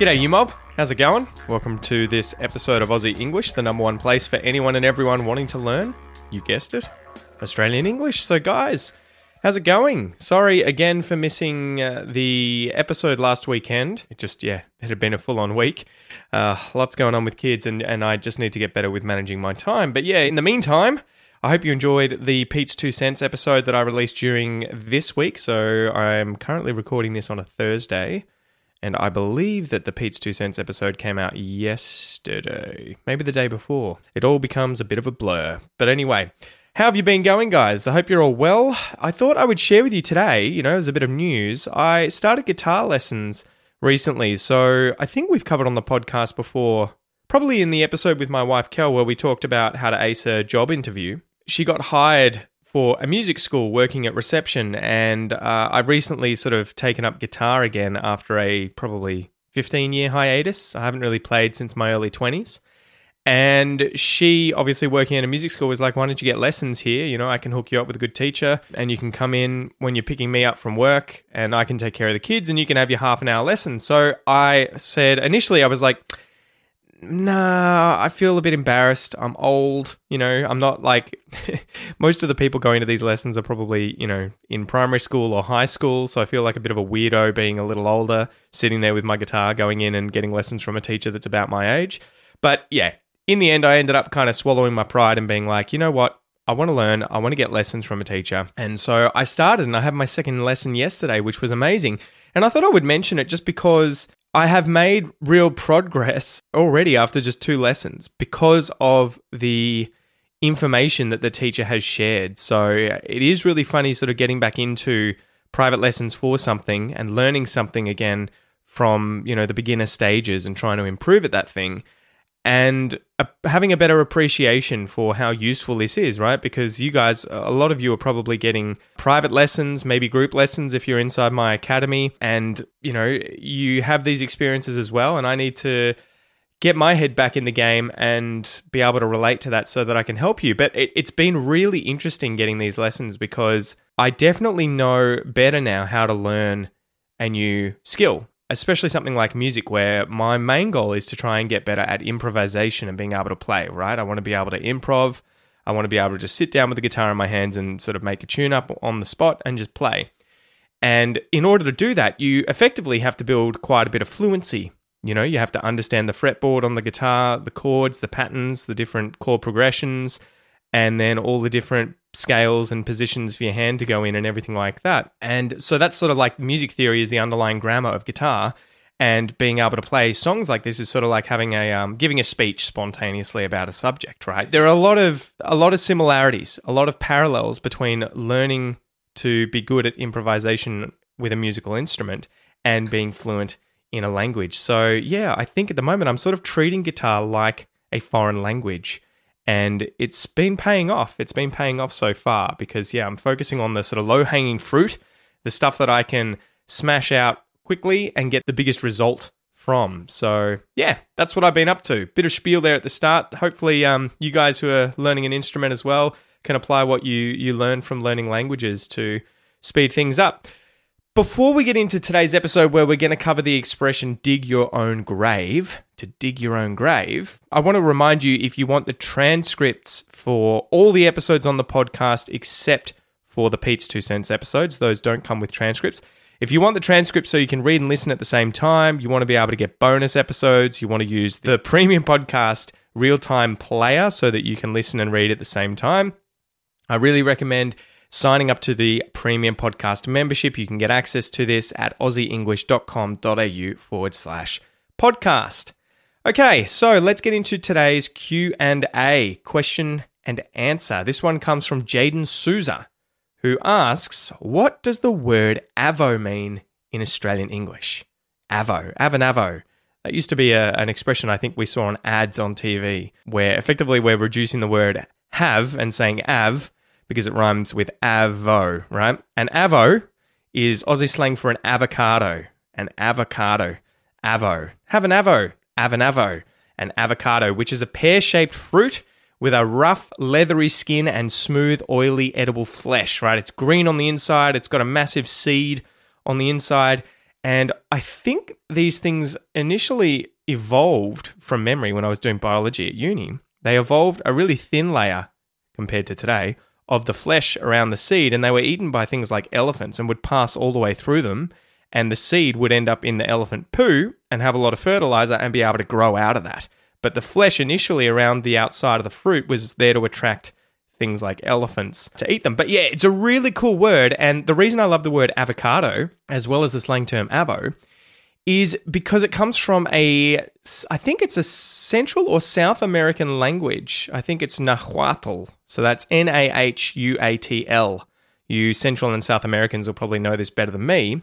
G'day, you mob. How's it going? Welcome to this episode of Aussie English, the number one place for anyone and everyone wanting to learn. You guessed it, Australian English. So, guys, how's it going? Sorry again for missing uh, the episode last weekend. It just, yeah, it had been a full on week. Uh, lots going on with kids, and, and I just need to get better with managing my time. But yeah, in the meantime, I hope you enjoyed the Pete's Two Cents episode that I released during this week. So, I'm currently recording this on a Thursday. And I believe that the Pete's Two Cents episode came out yesterday, maybe the day before. It all becomes a bit of a blur. But anyway, how have you been going, guys? I hope you're all well. I thought I would share with you today, you know, as a bit of news. I started guitar lessons recently. So I think we've covered on the podcast before, probably in the episode with my wife, Kel, where we talked about how to ace a job interview. She got hired for a music school working at reception, and uh, I've recently sort of taken up guitar again after a probably 15 year hiatus. I haven't really played since my early 20s. And she, obviously working at a music school, was like, Why don't you get lessons here? You know, I can hook you up with a good teacher, and you can come in when you're picking me up from work, and I can take care of the kids, and you can have your half an hour lesson. So I said, initially, I was like, nah, I feel a bit embarrassed. I'm old, you know, I'm not like most of the people going to these lessons are probably, you know, in primary school or high school. So I feel like a bit of a weirdo being a little older, sitting there with my guitar, going in and getting lessons from a teacher that's about my age. But yeah, in the end, I ended up kind of swallowing my pride and being like, you know what? I want to learn. I want to get lessons from a teacher. And so I started and I had my second lesson yesterday, which was amazing. And I thought I would mention it just because I have made real progress already after just two lessons because of the information that the teacher has shared. So it is really funny sort of getting back into private lessons for something and learning something again from, you know, the beginner stages and trying to improve at that thing and having a better appreciation for how useful this is, right? Because you guys, a lot of you are probably getting private lessons, maybe group lessons if you're inside my academy, and you know, you have these experiences as well. And I need to get my head back in the game and be able to relate to that so that I can help you. But it, it's been really interesting getting these lessons because I definitely know better now how to learn a new skill especially something like music where my main goal is to try and get better at improvisation and being able to play, right? I want to be able to improv. I want to be able to just sit down with the guitar in my hands and sort of make a tune up on the spot and just play. And in order to do that, you effectively have to build quite a bit of fluency. You know, you have to understand the fretboard on the guitar, the chords, the patterns, the different chord progressions, and then all the different scales and positions for your hand to go in and everything like that. And so that's sort of like music theory is the underlying grammar of guitar. And being able to play songs like this is sort of like having a um, giving a speech spontaneously about a subject, right? There are a lot of a lot of similarities, a lot of parallels between learning to be good at improvisation with a musical instrument and being fluent in a language. So yeah, I think at the moment I'm sort of treating guitar like a foreign language and it's been paying off. It's been paying off so far because yeah, I'm focusing on the sort of low hanging fruit, the stuff that I can smash out quickly and get the biggest result from. So yeah, that's what I've been up to. Bit of spiel there at the start. Hopefully, um, you guys who are learning an instrument as well can apply what you you learn from learning languages to speed things up. Before we get into today's episode, where we're going to cover the expression dig your own grave, to dig your own grave, I want to remind you if you want the transcripts for all the episodes on the podcast except for the Pete's Two Cents episodes, those don't come with transcripts. If you want the transcript so you can read and listen at the same time, you want to be able to get bonus episodes, you want to use the premium podcast real time player so that you can listen and read at the same time, I really recommend signing up to the premium podcast membership. You can get access to this at aussieenglish.com.au forward slash podcast. Okay, so let's get into today's Q&A, question and answer. This one comes from Jaden Souza, who asks, What does the word avo mean in Australian English? Avo, avanavo. That used to be a, an expression I think we saw on ads on TV, where effectively we're reducing the word have and saying av because it rhymes with avo, right? And avo is Aussie slang for an avocado. An avocado. Avo. Have an avo. Have an avo. An avocado, which is a pear shaped fruit with a rough, leathery skin and smooth, oily, edible flesh, right? It's green on the inside, it's got a massive seed on the inside. And I think these things initially evolved from memory when I was doing biology at uni. They evolved a really thin layer compared to today of the flesh around the seed, and they were eaten by things like elephants and would pass all the way through them. And the seed would end up in the elephant poo and have a lot of fertilizer and be able to grow out of that. But the flesh initially around the outside of the fruit was there to attract things like elephants to eat them. But yeah, it's a really cool word. And the reason I love the word avocado, as well as the slang term avo, is because it comes from a, I think it's a Central or South American language. I think it's Nahuatl. So that's N A H U A T L. You Central and South Americans will probably know this better than me.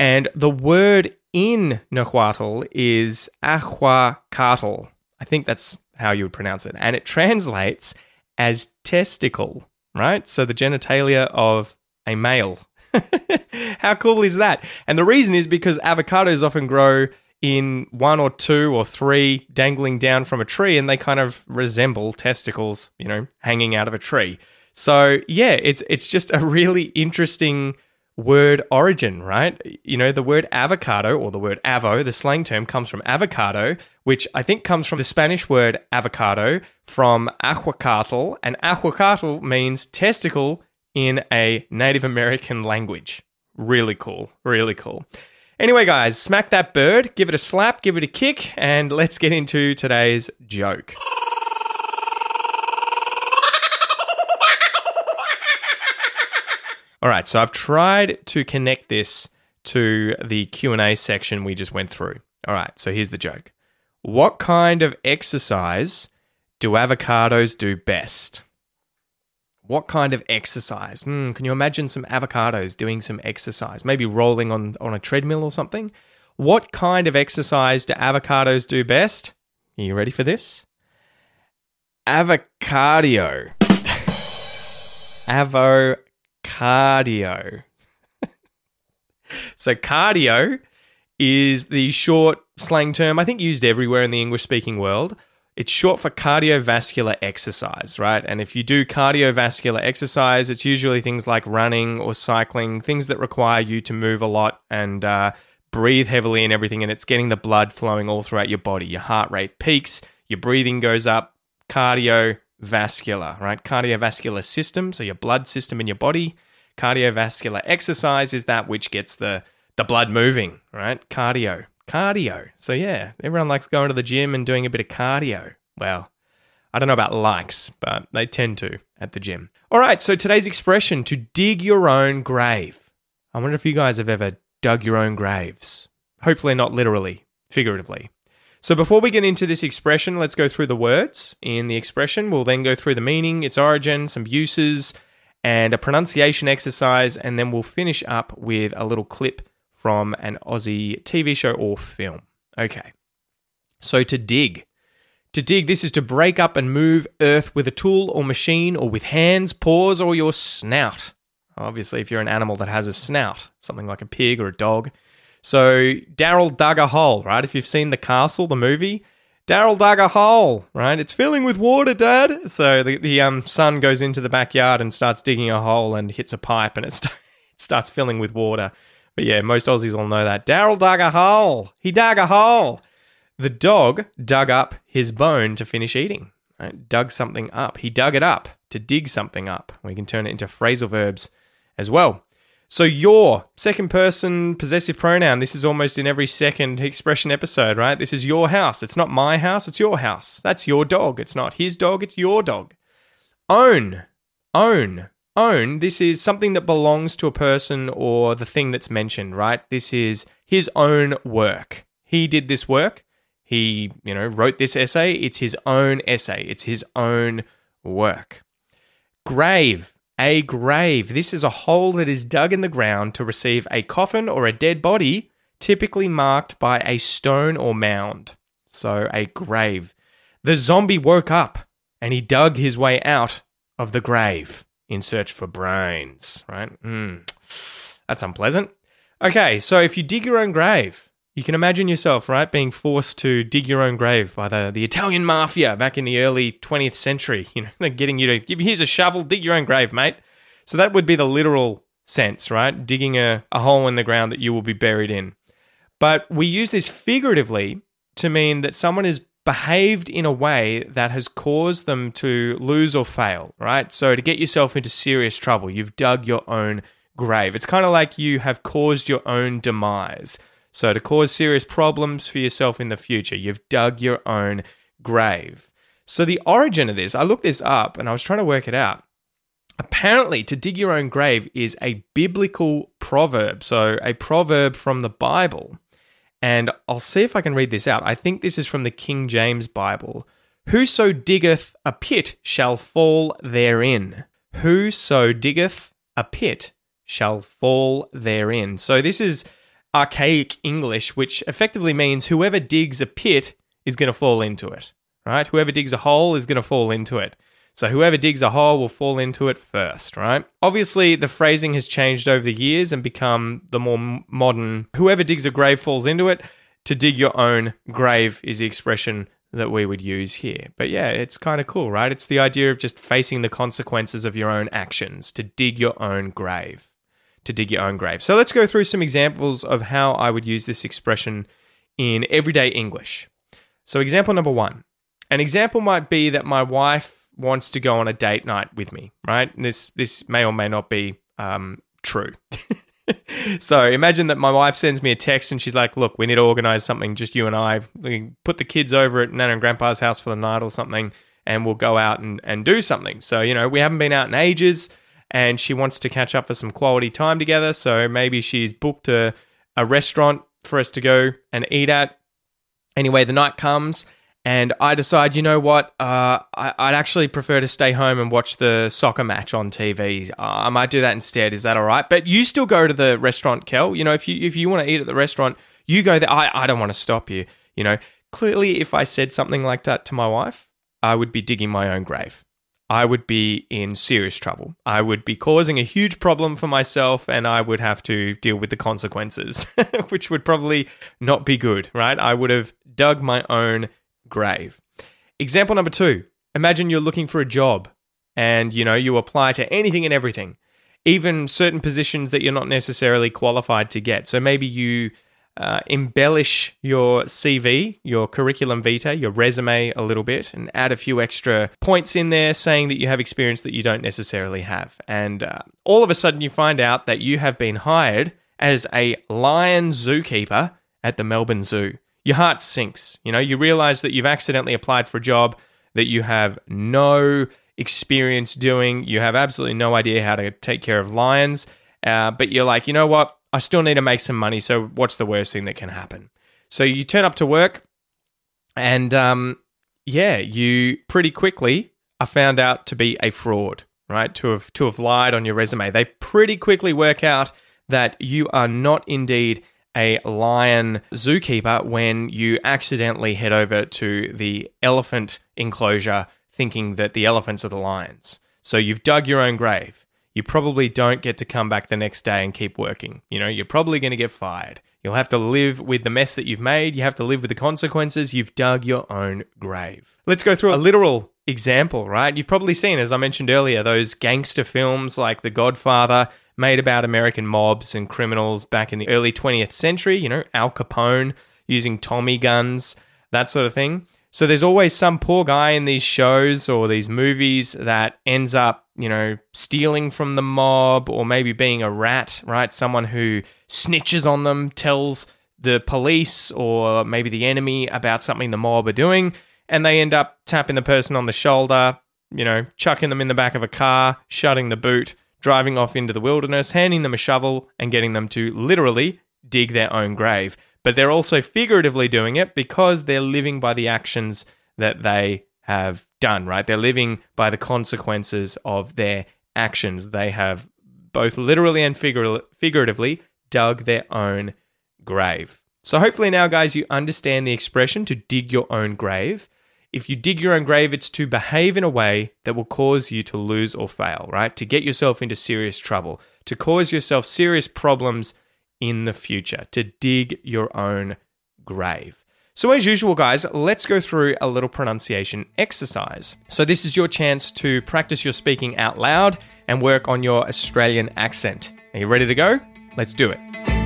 And the word in Nahuatl is ahuacatl. I think that's how you would pronounce it. And it translates as testicle, right? So the genitalia of a male. How cool is that? And the reason is because avocados often grow in one or two or three dangling down from a tree and they kind of resemble testicles, you know, hanging out of a tree. So, yeah, it's it's just a really interesting word origin, right? You know, the word avocado or the word avo, the slang term comes from avocado, which I think comes from the Spanish word avocado from ahuacatl, and ahuacatl means testicle in a Native American language. Really cool, really cool. Anyway, guys, smack that bird, give it a slap, give it a kick, and let's get into today's joke. All right, so I've tried to connect this to the Q&A section we just went through. All right, so here's the joke. What kind of exercise do avocados do best? What kind of exercise? Hmm, can you imagine some avocados doing some exercise? Maybe rolling on, on a treadmill or something? What kind of exercise do avocados do best? Are you ready for this? Avocado. avocardio. so, cardio is the short slang term, I think used everywhere in the English speaking world. It's short for cardiovascular exercise, right? And if you do cardiovascular exercise, it's usually things like running or cycling, things that require you to move a lot and uh, breathe heavily and everything. And it's getting the blood flowing all throughout your body. Your heart rate peaks, your breathing goes up, cardiovascular, right? Cardiovascular system, so your blood system in your body. Cardiovascular exercise is that which gets the, the blood moving, right? Cardio cardio. So yeah, everyone likes going to the gym and doing a bit of cardio. Well, I don't know about likes, but they tend to at the gym. All right, so today's expression to dig your own grave. I wonder if you guys have ever dug your own graves. Hopefully not literally, figuratively. So before we get into this expression, let's go through the words in the expression. We'll then go through the meaning, its origin, some uses, and a pronunciation exercise, and then we'll finish up with a little clip from an Aussie TV show or film. Okay. So to dig. To dig, this is to break up and move earth with a tool or machine or with hands, paws, or your snout. Obviously, if you're an animal that has a snout, something like a pig or a dog. So Daryl dug a hole, right? If you've seen The Castle, the movie, Daryl dug a hole, right? It's filling with water, Dad. So the, the um, son goes into the backyard and starts digging a hole and hits a pipe and it, st- it starts filling with water. But yeah, most Aussies will know that. Daryl dug a hole. He dug a hole. The dog dug up his bone to finish eating. Right? Dug something up. He dug it up to dig something up. We can turn it into phrasal verbs as well. So your second person possessive pronoun. This is almost in every second expression episode, right? This is your house. It's not my house. It's your house. That's your dog. It's not his dog. It's your dog. Own. Own own, this is something that belongs to a person or the thing that's mentioned, right? This is his own work. He did this work. He, you know, wrote this essay. It's his own essay. It's his own work. Grave. A grave. This is a hole that is dug in the ground to receive a coffin or a dead body, typically marked by a stone or mound. So, a grave. The zombie woke up and he dug his way out of the grave in search for brains, right? Mm, that's unpleasant. Okay, so if you dig your own grave, you can imagine yourself, right, being forced to dig your own grave by the, the Italian mafia back in the early 20th century. You know, they're getting you to give here's a shovel, dig your own grave, mate. So that would be the literal sense, right? Digging a, a hole in the ground that you will be buried in. But we use this figuratively to mean that someone is behaved in a way that has caused them to lose or fail, right? So to get yourself into serious trouble, you've dug your own grave. It's kind of like you have caused your own demise. So, to cause serious problems for yourself in the future, you've dug your own grave. So, the origin of this, I looked this up and I was trying to work it out. Apparently, to dig your own grave is a biblical proverb. So, a proverb from the Bible. And I'll see if I can read this out. I think this is from the King James Bible. Whoso diggeth a pit shall fall therein. Whoso diggeth a pit shall fall therein. So this is archaic English, which effectively means whoever digs a pit is going to fall into it, right? Whoever digs a hole is going to fall into it. So whoever digs a hole will fall into it first, right? Obviously, the phrasing has changed over the years and become the more modern whoever digs a grave falls into it. To dig your own grave is the expression that we would use here. But yeah, it's kind of cool, right? It's the idea of just facing the consequences of your own actions, to dig your own grave to dig your own grave. So let's go through some examples of how I would use this expression in everyday English. So, example number one an example might be that my wife wants to go on a date night with me, right? this this may or may not be um, true. so imagine that my wife sends me a text and she's like, "Look, we need to organize something, just you and I. We put the kids over at Nana and Grandpa's house for the night or something, and we'll go out and, and do something." So you know, we haven't been out in ages and she wants to catch up for some quality time together. So maybe she's booked a, a restaurant for us to go and eat at. Anyway, the night comes and I decide, you know what, uh, I, would actually prefer to stay home and watch the soccer match on TV. Uh, I might do that instead. Is that all right? But you still go to the restaurant, Kel. You know, if you if you want to eat at the restaurant, you go there. I, I don't want to stop you. You know, clearly, if I said something like that to my wife, I would be digging my own grave. I would be in serious trouble. I would be causing a huge problem for myself and I would have to deal with the consequences, which would probably not be good, right? I would have dug my own grave. Example number two imagine you're looking for a job and you know you apply to anything and everything even certain positions that you're not necessarily qualified to get so maybe you uh, embellish your CV, your curriculum vitae, your resume a little bit, and add a few extra points in there saying that you have experience that you don't necessarily have. And uh, all of a sudden, you find out that you have been hired as a lion zookeeper at the Melbourne Zoo. Your heart sinks. You know, you realize that you've accidentally applied for a job that you have no experience doing. You have absolutely no idea how to take care of lions. Uh, but you're like, you know what? I still need to make some money. So what's the worst thing that can happen? So you turn up to work, and um, yeah, you pretty quickly are found out to be a fraud, right? To have to have lied on your resume. They pretty quickly work out that you are not indeed a lion zookeeper when you accidentally head over to the elephant enclosure thinking that the elephants are the lions. So you've dug your own grave you probably don't get to come back the next day and keep working. You know, you're probably going to get fired. You'll have to live with the mess that you've made. You have to live with the consequences. You've dug your own grave. Let's go through a literal example, right? You've probably seen, as I mentioned earlier, those gangster films like The Godfather made about American mobs and criminals back in the early 20th century, you know, Al Capone using Tommy guns, that sort of thing. So there's always some poor guy in these shows or these movies that ends up, you know, stealing from the mob or maybe being a rat, right? Someone who snitches on them, tells the police or maybe the enemy about something the mob are doing, and they end up tapping the person on the shoulder, you know, chucking them in the back of a car, shutting the boot, driving off into the wilderness, handing them a shovel, and getting them to literally dig their own grave but they're also figuratively doing it because they're living by the actions that they have done, right? They're living by the consequences of their actions. They have both literally and figur- figuratively dug their own grave. So, hopefully, now, guys, you understand the expression to dig your own grave. If you dig your own grave, it's to behave in a way that will cause you to lose or fail, right? To get yourself into serious trouble, to cause yourself serious problems in the future, to dig your own grave. So, as usual, guys, let's go through a little pronunciation exercise. So, this is your chance to practice your speaking out loud and work on your Australian accent. Are you ready to go? Let's do it.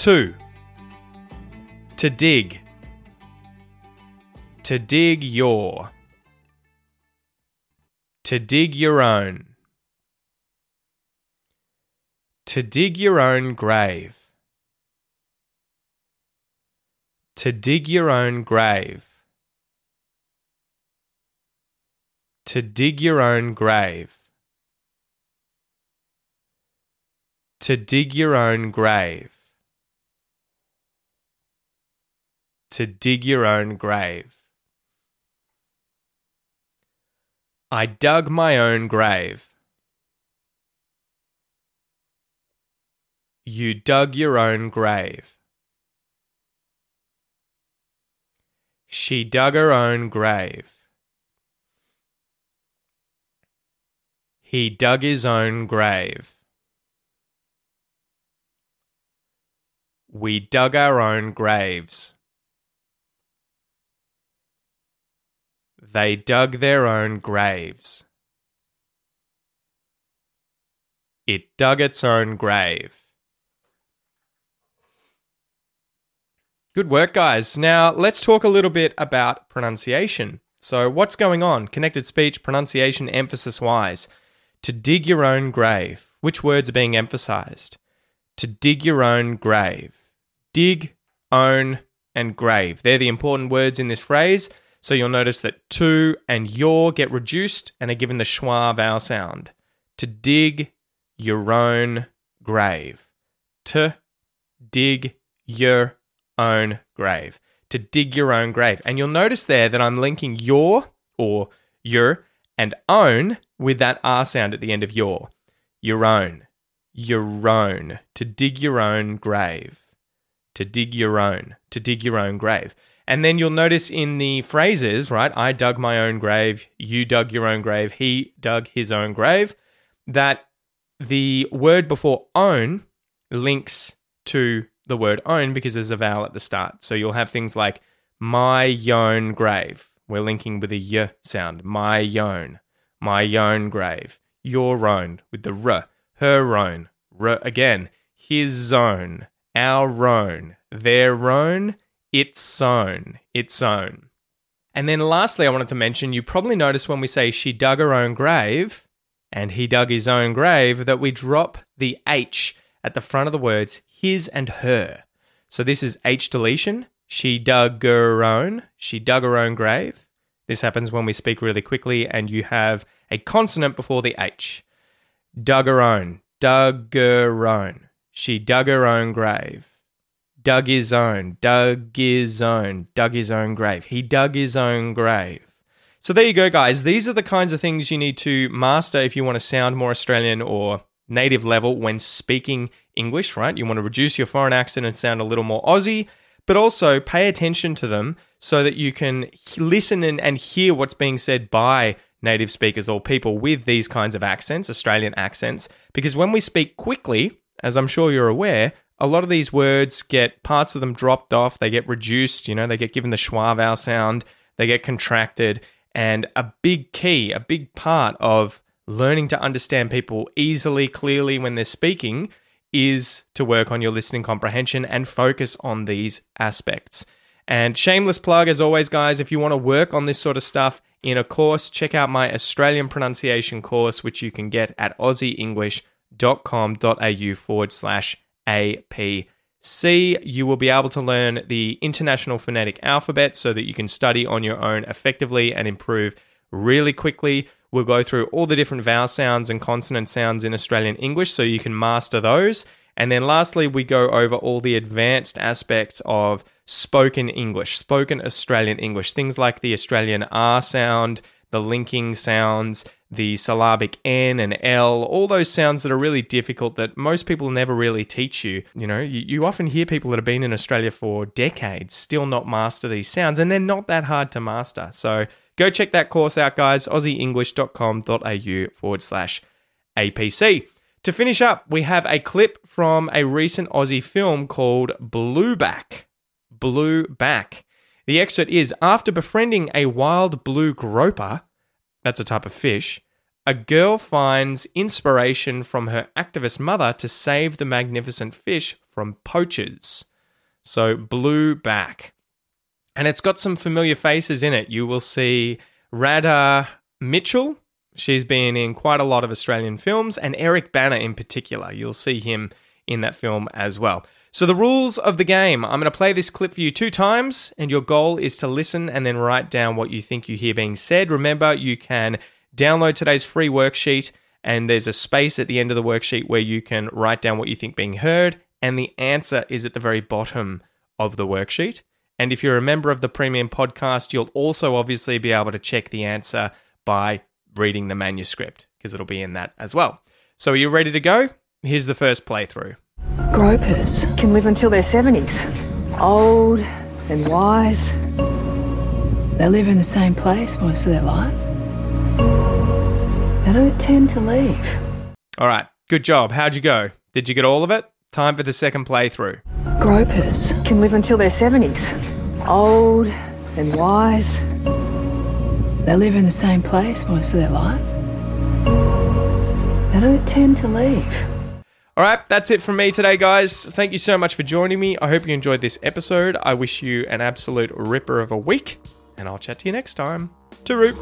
Two. To dig. To dig your. To dig your own. To dig your own grave. To dig your own grave. To dig your own grave. To dig your own grave. To dig your own grave. I dug my own grave. You dug your own grave. She dug her own grave. He dug his own grave. We dug our own graves. They dug their own graves. It dug its own grave. Good work, guys. Now, let's talk a little bit about pronunciation. So, what's going on? Connected speech, pronunciation, emphasis wise. To dig your own grave. Which words are being emphasized? To dig your own grave. Dig, own, and grave. They're the important words in this phrase. So you'll notice that to and your get reduced and are given the schwa vowel sound. To dig your own grave. To dig your own grave. To dig your own grave. And you'll notice there that I'm linking your or your and own with that R sound at the end of your. Your own. Your own. To dig your own grave. To dig your own. To dig your own grave. And then you'll notice in the phrases, right? I dug my own grave, you dug your own grave, he dug his own grave, that the word before own links to the word own because there's a vowel at the start. So you'll have things like my own grave. We're linking with a y sound. My own, my own grave. Your own with the r. Her own. R again. His own. Our own. Their own its own, its own. And then lastly, I wanted to mention you probably notice when we say she dug her own grave and he dug his own grave that we drop the H at the front of the words his and her. So this is H deletion. She dug her own. She dug her own grave. This happens when we speak really quickly and you have a consonant before the H. Dug her own. Dug her own. She dug her own grave dug his own, dug his own, dug his own grave. He dug his own grave. So there you go, guys. These are the kinds of things you need to master if you want to sound more Australian or native level when speaking English, right? You want to reduce your foreign accent and sound a little more Aussie, but also pay attention to them so that you can listen and, and hear what's being said by native speakers or people with these kinds of accents, Australian accents. Because when we speak quickly, as I'm sure you're aware, a lot of these words get parts of them dropped off, they get reduced, you know, they get given the schwa vowel sound, they get contracted. And a big key, a big part of learning to understand people easily, clearly when they're speaking is to work on your listening comprehension and focus on these aspects. And shameless plug, as always, guys, if you want to work on this sort of stuff in a course, check out my Australian pronunciation course, which you can get at aussieenglish.com.au forward slash APC. You will be able to learn the International Phonetic Alphabet so that you can study on your own effectively and improve really quickly. We'll go through all the different vowel sounds and consonant sounds in Australian English so you can master those. And then lastly, we go over all the advanced aspects of spoken English, spoken Australian English. Things like the Australian R sound, the linking sounds, the syllabic N and L, all those sounds that are really difficult that most people never really teach you. You know, you, you, often hear people that have been in Australia for decades still not master these sounds, and they're not that hard to master. So go check that course out, guys. AussieEnglish.com.au forward slash APC. To finish up, we have a clip from a recent Aussie film called Blueback. Blueback. The excerpt is After befriending a wild blue groper, that's a type of fish, a girl finds inspiration from her activist mother to save the magnificent fish from poachers. So, blue back. And it's got some familiar faces in it. You will see Radha Mitchell. She's been in quite a lot of Australian films, and Eric Bana in particular. You'll see him in that film as well. So, the rules of the game I'm going to play this clip for you two times, and your goal is to listen and then write down what you think you hear being said. Remember, you can download today's free worksheet, and there's a space at the end of the worksheet where you can write down what you think being heard, and the answer is at the very bottom of the worksheet. And if you're a member of the premium podcast, you'll also obviously be able to check the answer by reading the manuscript because it'll be in that as well. So, are you ready to go? Here's the first playthrough. Gropers can live until their 70s. Old and wise. They live in the same place most of their life. They don't tend to leave. All right, good job. How'd you go? Did you get all of it? Time for the second playthrough. Gropers can live until their 70s. Old and wise. They live in the same place most of their life. They don't tend to leave. All right, that's it from me today, guys. Thank you so much for joining me. I hope you enjoyed this episode. I wish you an absolute ripper of a week, and I'll chat to you next time. To.